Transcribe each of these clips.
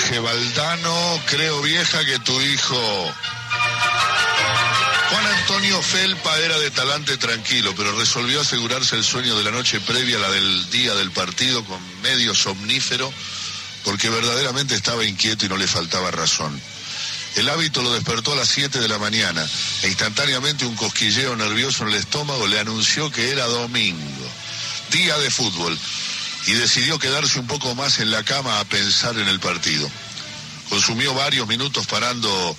Jorge creo vieja que tu hijo. Juan Antonio Felpa era de talante tranquilo, pero resolvió asegurarse el sueño de la noche previa a la del día del partido con medio somnífero, porque verdaderamente estaba inquieto y no le faltaba razón. El hábito lo despertó a las 7 de la mañana. E instantáneamente un cosquilleo nervioso en el estómago le anunció que era domingo, día de fútbol, y decidió quedarse un poco más en la cama a pensar en el partido consumió varios minutos parando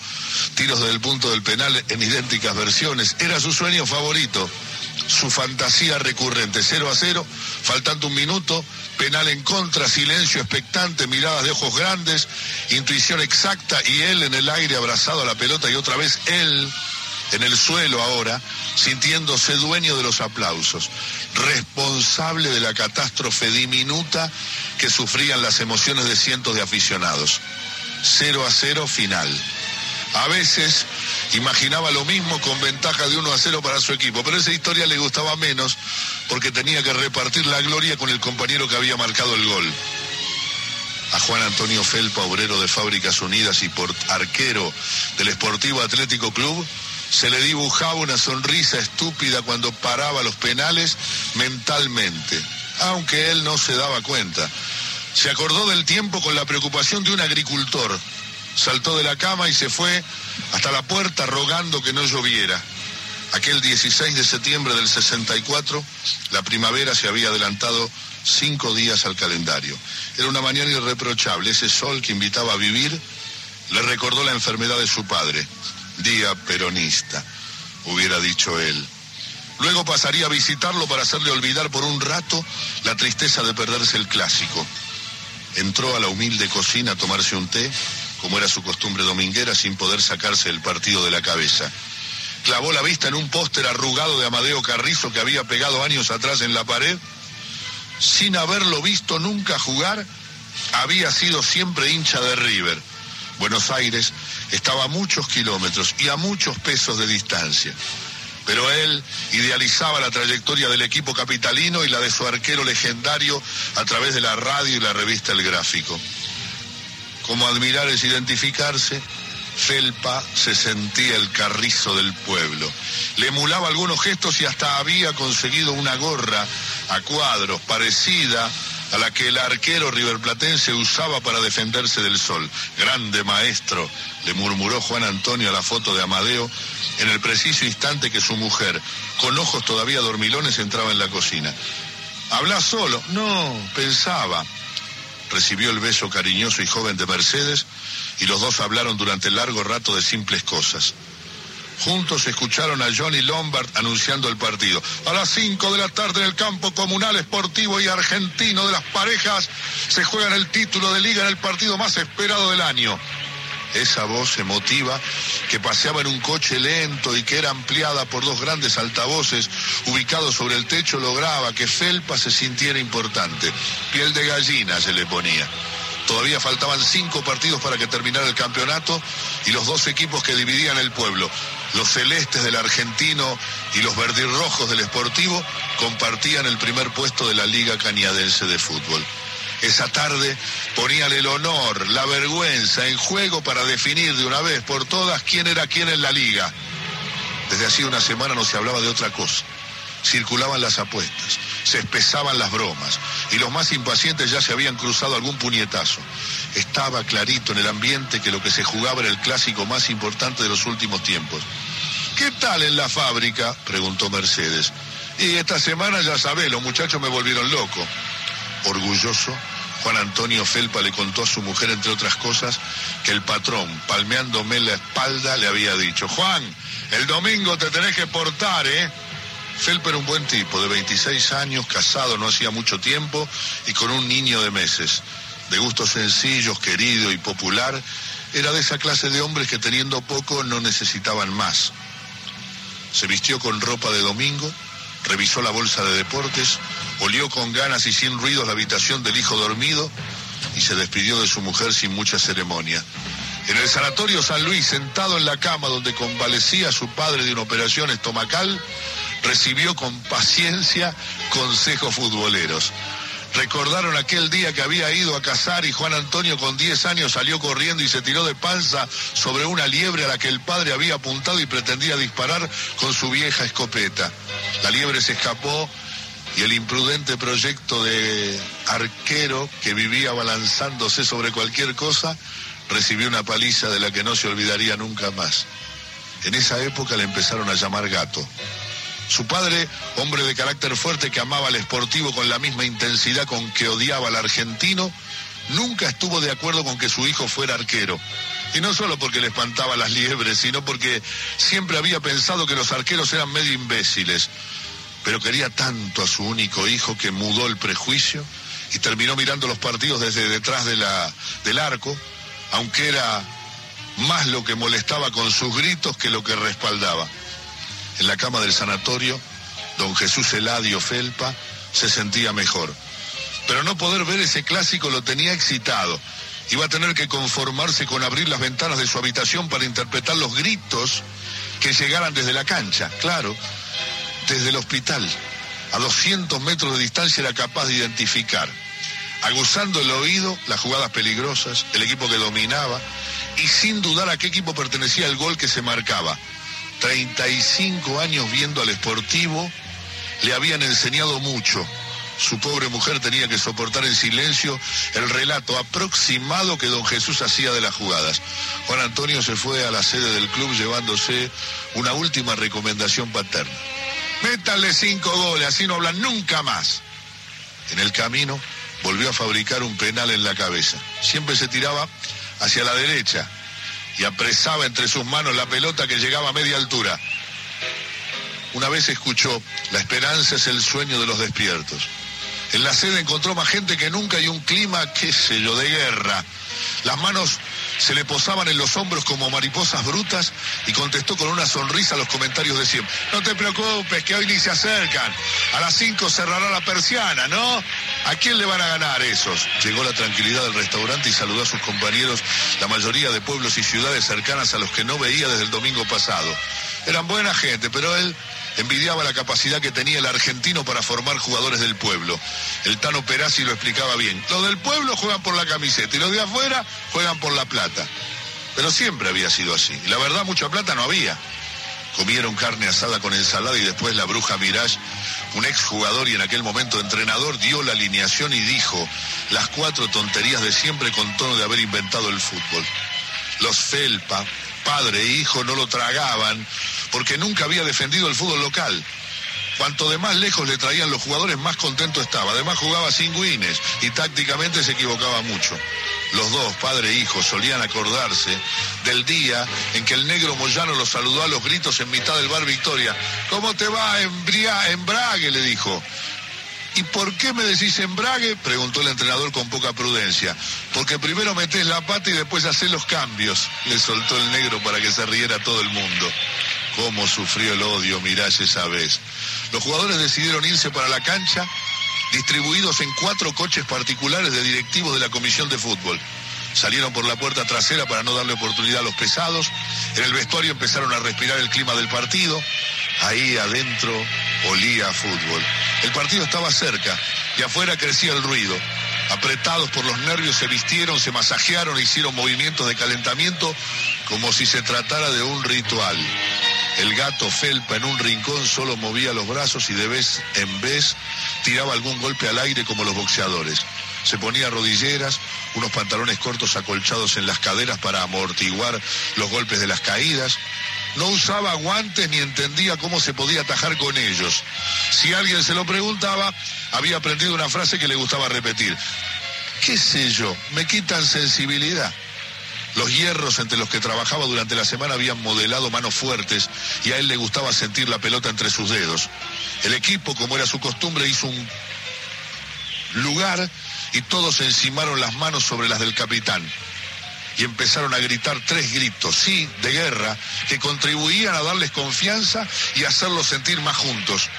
tiros desde el punto del penal en idénticas versiones. Era su sueño favorito, su fantasía recurrente. 0 a 0, faltando un minuto, penal en contra, silencio expectante, miradas de ojos grandes, intuición exacta y él en el aire abrazado a la pelota y otra vez él en el suelo ahora, sintiéndose dueño de los aplausos, responsable de la catástrofe diminuta que sufrían las emociones de cientos de aficionados. 0 a 0 final. A veces imaginaba lo mismo con ventaja de 1 a 0 para su equipo, pero esa historia le gustaba menos porque tenía que repartir la gloria con el compañero que había marcado el gol. A Juan Antonio Felpa, obrero de Fábricas Unidas y por arquero del Esportivo Atlético Club, se le dibujaba una sonrisa estúpida cuando paraba los penales mentalmente, aunque él no se daba cuenta. Se acordó del tiempo con la preocupación de un agricultor. Saltó de la cama y se fue hasta la puerta rogando que no lloviera. Aquel 16 de septiembre del 64, la primavera se había adelantado cinco días al calendario. Era una mañana irreprochable. Ese sol que invitaba a vivir le recordó la enfermedad de su padre. Día peronista, hubiera dicho él. Luego pasaría a visitarlo para hacerle olvidar por un rato la tristeza de perderse el clásico. Entró a la humilde cocina a tomarse un té, como era su costumbre dominguera, sin poder sacarse el partido de la cabeza. Clavó la vista en un póster arrugado de Amadeo Carrizo que había pegado años atrás en la pared. Sin haberlo visto nunca jugar, había sido siempre hincha de River. Buenos Aires estaba a muchos kilómetros y a muchos pesos de distancia pero él idealizaba la trayectoria del equipo capitalino y la de su arquero legendario a través de la radio y la revista El Gráfico. Como admirar es identificarse, Felpa se sentía el carrizo del pueblo. Le emulaba algunos gestos y hasta había conseguido una gorra a cuadros parecida a la que el arquero riverplatense usaba para defenderse del sol. Grande maestro, le murmuró Juan Antonio a la foto de Amadeo en el preciso instante que su mujer, con ojos todavía dormilones, entraba en la cocina. ¿Habla solo? No, pensaba. Recibió el beso cariñoso y joven de Mercedes y los dos hablaron durante largo rato de simples cosas. Juntos escucharon a Johnny Lombard anunciando el partido. A las 5 de la tarde en el campo comunal esportivo y argentino de las parejas se juega el título de liga en el partido más esperado del año. Esa voz emotiva que paseaba en un coche lento y que era ampliada por dos grandes altavoces ubicados sobre el techo lograba que Felpa se sintiera importante. Piel de gallina se le ponía. Todavía faltaban cinco partidos para que terminara el campeonato y los dos equipos que dividían el pueblo, los celestes del argentino y los verdirrojos del esportivo, compartían el primer puesto de la Liga Cañadense de Fútbol. Esa tarde ponían el honor, la vergüenza en juego para definir de una vez por todas quién era quién en la liga. Desde hacía una semana no se hablaba de otra cosa. Circulaban las apuestas, se espesaban las bromas y los más impacientes ya se habían cruzado algún puñetazo. Estaba clarito en el ambiente que lo que se jugaba era el clásico más importante de los últimos tiempos. ¿Qué tal en la fábrica? preguntó Mercedes. Y esta semana ya sabés, los muchachos me volvieron loco. Orgulloso, Juan Antonio Felpa le contó a su mujer, entre otras cosas, que el patrón, palmeándome la espalda, le había dicho, Juan, el domingo te tenés que portar, ¿eh? Felpa era un buen tipo, de 26 años, casado no hacía mucho tiempo y con un niño de meses. De gustos sencillos, querido y popular, era de esa clase de hombres que teniendo poco no necesitaban más. Se vistió con ropa de domingo, revisó la bolsa de deportes, olió con ganas y sin ruidos la habitación del hijo dormido y se despidió de su mujer sin mucha ceremonia. En el sanatorio San Luis, sentado en la cama donde convalecía su padre de una operación estomacal, recibió con paciencia consejos futboleros. Recordaron aquel día que había ido a cazar y Juan Antonio con 10 años salió corriendo y se tiró de panza sobre una liebre a la que el padre había apuntado y pretendía disparar con su vieja escopeta. La liebre se escapó y el imprudente proyecto de arquero que vivía balanzándose sobre cualquier cosa recibió una paliza de la que no se olvidaría nunca más. En esa época le empezaron a llamar gato. Su padre, hombre de carácter fuerte que amaba al esportivo con la misma intensidad con que odiaba al argentino, nunca estuvo de acuerdo con que su hijo fuera arquero. Y no solo porque le espantaba las liebres, sino porque siempre había pensado que los arqueros eran medio imbéciles. Pero quería tanto a su único hijo que mudó el prejuicio y terminó mirando los partidos desde detrás de la, del arco, aunque era más lo que molestaba con sus gritos que lo que respaldaba. En la cama del sanatorio, don Jesús Eladio Felpa se sentía mejor. Pero no poder ver ese clásico lo tenía excitado. Iba a tener que conformarse con abrir las ventanas de su habitación para interpretar los gritos que llegaran desde la cancha, claro, desde el hospital. A 200 metros de distancia era capaz de identificar, aguzando el oído, las jugadas peligrosas, el equipo que dominaba y sin dudar a qué equipo pertenecía el gol que se marcaba. 35 años viendo al Esportivo, le habían enseñado mucho. Su pobre mujer tenía que soportar en silencio el relato aproximado que don Jesús hacía de las jugadas. Juan Antonio se fue a la sede del club llevándose una última recomendación paterna. Métanle cinco goles, así no hablan nunca más. En el camino volvió a fabricar un penal en la cabeza. Siempre se tiraba hacia la derecha y apresaba entre sus manos la pelota que llegaba a media altura. Una vez escuchó, la esperanza es el sueño de los despiertos. En la sede encontró más gente que nunca y un clima, qué sé yo, de guerra. Las manos se le posaban en los hombros como mariposas brutas y contestó con una sonrisa los comentarios de siempre. No te preocupes, que hoy ni se acercan. A las cinco cerrará la persiana, ¿no? ¿A quién le van a ganar esos? Llegó la tranquilidad del restaurante y saludó a sus compañeros, la mayoría de pueblos y ciudades cercanas a los que no veía desde el domingo pasado. Eran buena gente, pero él envidiaba la capacidad que tenía el argentino para formar jugadores del pueblo. El Tano Perazzi lo explicaba bien. Los del pueblo juegan por la camiseta y los de afuera juegan por la plata. Pero siempre había sido así. Y la verdad, mucha plata no había. Comieron carne asada con ensalada y después la bruja Mirage, un exjugador y en aquel momento entrenador, dio la alineación y dijo las cuatro tonterías de siempre con tono de haber inventado el fútbol. Los Felpa, padre e hijo, no lo tragaban porque nunca había defendido el fútbol local. Cuanto de más lejos le traían los jugadores, más contento estaba. Además jugaba sin wins y tácticamente se equivocaba mucho. Los dos, padre e hijo, solían acordarse del día en que el negro Moyano los saludó a los gritos en mitad del bar Victoria. ¿Cómo te va, embrague? le dijo. ¿Y por qué me decís embrague? preguntó el entrenador con poca prudencia. Porque primero metés la pata y después haces los cambios, le soltó el negro para que se riera todo el mundo. Cómo sufrió el odio Mirage esa vez. Los jugadores decidieron irse para la cancha, distribuidos en cuatro coches particulares de directivos de la Comisión de Fútbol. Salieron por la puerta trasera para no darle oportunidad a los pesados. En el vestuario empezaron a respirar el clima del partido. Ahí adentro olía fútbol. El partido estaba cerca y afuera crecía el ruido. Apretados por los nervios se vistieron, se masajearon e hicieron movimientos de calentamiento como si se tratara de un ritual. El gato Felpa en un rincón solo movía los brazos y de vez en vez tiraba algún golpe al aire como los boxeadores. Se ponía rodilleras, unos pantalones cortos acolchados en las caderas para amortiguar los golpes de las caídas. No usaba guantes ni entendía cómo se podía atajar con ellos. Si alguien se lo preguntaba, había aprendido una frase que le gustaba repetir. ¿Qué sé yo? Me quitan sensibilidad. Los hierros entre los que trabajaba durante la semana habían modelado manos fuertes y a él le gustaba sentir la pelota entre sus dedos. El equipo, como era su costumbre, hizo un lugar y todos encimaron las manos sobre las del capitán. Y empezaron a gritar tres gritos, sí, de guerra, que contribuían a darles confianza y hacerlos sentir más juntos.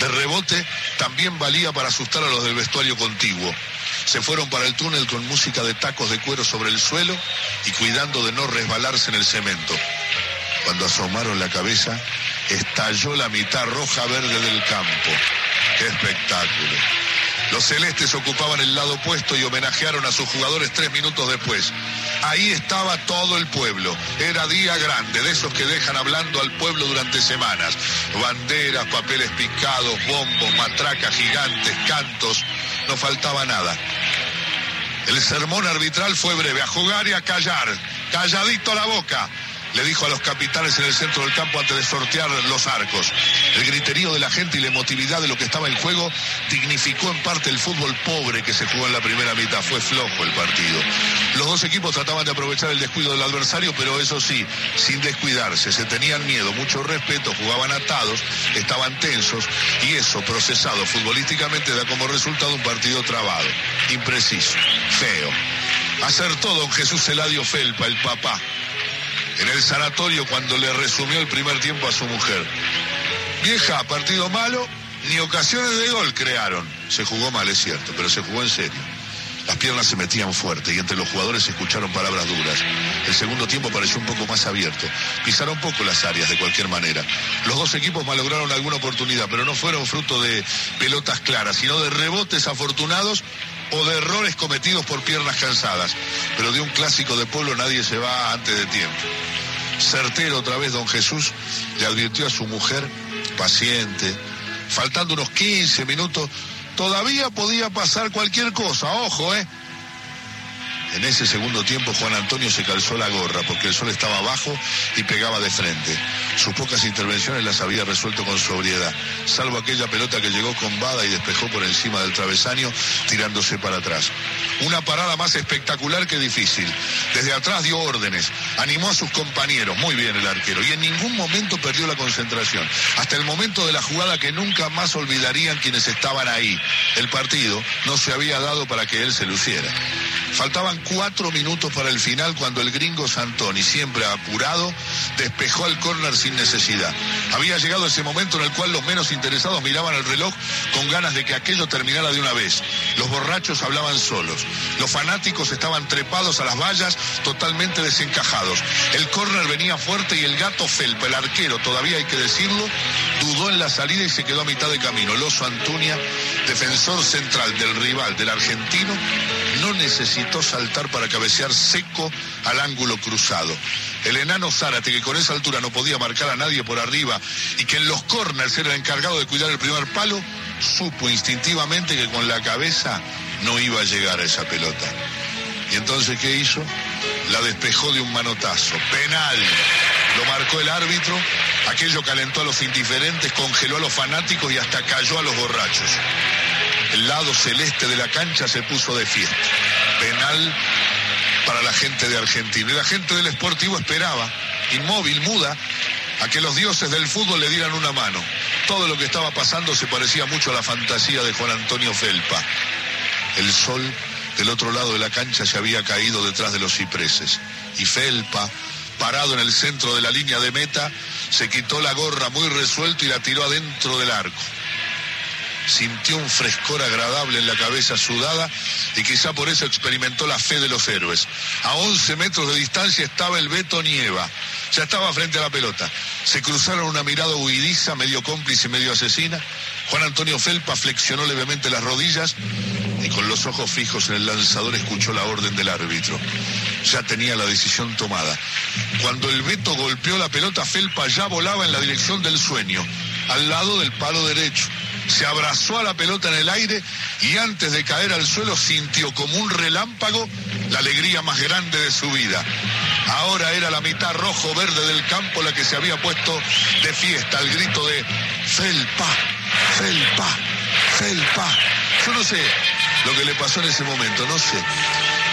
De rebote también valía para asustar a los del vestuario contiguo. Se fueron para el túnel con música de tacos de cuero sobre el suelo y cuidando de no resbalarse en el cemento. Cuando asomaron la cabeza, estalló la mitad roja verde del campo. ¡Qué espectáculo! Celestes ocupaban el lado opuesto y homenajearon a sus jugadores tres minutos después. Ahí estaba todo el pueblo. Era día grande, de esos que dejan hablando al pueblo durante semanas. Banderas, papeles picados, bombos, matracas gigantes, cantos. No faltaba nada. El sermón arbitral fue breve, a jugar y a callar. Calladito la boca le dijo a los capitanes en el centro del campo antes de sortear los arcos. El griterío de la gente y la emotividad de lo que estaba en juego dignificó en parte el fútbol pobre que se jugó en la primera mitad. Fue flojo el partido. Los dos equipos trataban de aprovechar el descuido del adversario, pero eso sí, sin descuidarse. Se tenían miedo, mucho respeto, jugaban atados, estaban tensos y eso, procesado futbolísticamente, da como resultado un partido trabado, impreciso, feo. Acertó don Jesús Eladio Felpa, el papá, en el sanatorio cuando le resumió el primer tiempo a su mujer. Vieja, partido malo, ni ocasiones de gol crearon. Se jugó mal, es cierto, pero se jugó en serio. Las piernas se metían fuerte y entre los jugadores se escucharon palabras duras. El segundo tiempo pareció un poco más abierto. Pisaron poco las áreas de cualquier manera. Los dos equipos malograron alguna oportunidad, pero no fueron fruto de pelotas claras, sino de rebotes afortunados o de errores cometidos por piernas cansadas. Pero de un clásico de pueblo nadie se va antes de tiempo. Certero otra vez don Jesús le advirtió a su mujer, paciente, faltando unos 15 minutos, todavía podía pasar cualquier cosa, ojo, ¿eh? En ese segundo tiempo Juan Antonio se calzó la gorra porque el sol estaba abajo y pegaba de frente. Sus pocas intervenciones las había resuelto con sobriedad, salvo aquella pelota que llegó con Bada y despejó por encima del travesaño tirándose para atrás. Una parada más espectacular que difícil. Desde atrás dio órdenes, animó a sus compañeros, muy bien el arquero, y en ningún momento perdió la concentración. Hasta el momento de la jugada que nunca más olvidarían quienes estaban ahí. El partido no se había dado para que él se luciera. Faltaban cuatro minutos para el final cuando el gringo Santoni, siempre apurado, despejó al córner sin necesidad. Había llegado ese momento en el cual los menos interesados miraban el reloj con ganas de que aquello terminara de una vez. Los borrachos hablaban solos. Los fanáticos estaban trepados a las vallas, totalmente desencajados. El córner venía fuerte y el gato Felpa, el arquero, todavía hay que decirlo, dudó en la salida y se quedó a mitad de camino. El oso Antunia, defensor central del rival del argentino, no necesitó saltar para cabecear seco al ángulo cruzado. El enano Zárate, que con esa altura no podía marcar a nadie por arriba y que en los corners era el encargado de cuidar el primer palo, supo instintivamente que con la cabeza no iba a llegar a esa pelota. ¿Y entonces qué hizo? La despejó de un manotazo. Penal. Lo marcó el árbitro. Aquello calentó a los indiferentes, congeló a los fanáticos y hasta cayó a los borrachos. El lado celeste de la cancha se puso de fiesta. Penal para la gente de Argentina. Y la gente del Sportivo esperaba, inmóvil, muda, a que los dioses del fútbol le dieran una mano. Todo lo que estaba pasando se parecía mucho a la fantasía de Juan Antonio Felpa. El sol del otro lado de la cancha se había caído detrás de los cipreses. Y Felpa, parado en el centro de la línea de meta, se quitó la gorra muy resuelto y la tiró adentro del arco sintió un frescor agradable en la cabeza sudada y quizá por eso experimentó la fe de los héroes. A 11 metros de distancia estaba el Beto Nieva. Ya estaba frente a la pelota. Se cruzaron una mirada huidiza, medio cómplice, medio asesina. Juan Antonio Felpa flexionó levemente las rodillas y con los ojos fijos en el lanzador escuchó la orden del árbitro. Ya tenía la decisión tomada. Cuando el Beto golpeó la pelota, Felpa ya volaba en la dirección del sueño, al lado del palo derecho se abrazó a la pelota en el aire y antes de caer al suelo sintió como un relámpago la alegría más grande de su vida. Ahora era la mitad rojo-verde del campo la que se había puesto de fiesta al grito de Felpa, Felpa, Felpa. Yo no sé lo que le pasó en ese momento, no sé.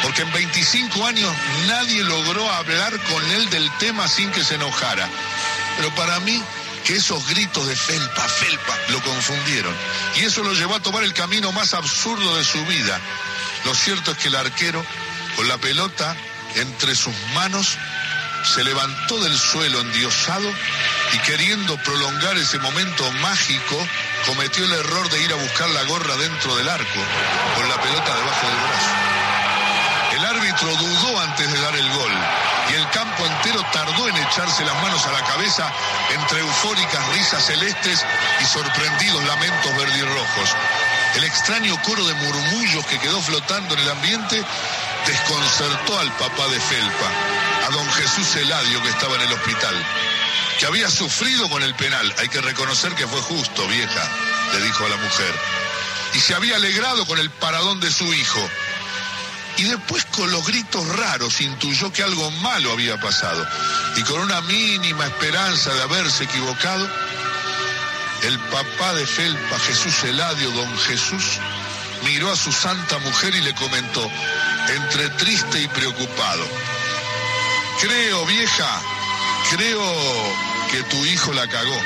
Porque en 25 años nadie logró hablar con él del tema sin que se enojara. Pero para mí que esos gritos de felpa, felpa, lo confundieron. Y eso lo llevó a tomar el camino más absurdo de su vida. Lo cierto es que el arquero, con la pelota entre sus manos, se levantó del suelo endiosado y queriendo prolongar ese momento mágico, cometió el error de ir a buscar la gorra dentro del arco, con la pelota debajo del brazo. Árbitro dudó antes de dar el gol y el campo entero tardó en echarse las manos a la cabeza entre eufóricas risas celestes y sorprendidos lamentos verdirrojos. El extraño coro de murmullos que quedó flotando en el ambiente desconcertó al papá de Felpa, a don Jesús Eladio que estaba en el hospital, que había sufrido con el penal. Hay que reconocer que fue justo, vieja, le dijo a la mujer. Y se había alegrado con el paradón de su hijo. Y después con los gritos raros intuyó que algo malo había pasado. Y con una mínima esperanza de haberse equivocado, el papá de Felpa, Jesús Eladio, don Jesús, miró a su santa mujer y le comentó, entre triste y preocupado, creo vieja, creo que tu hijo la cagó.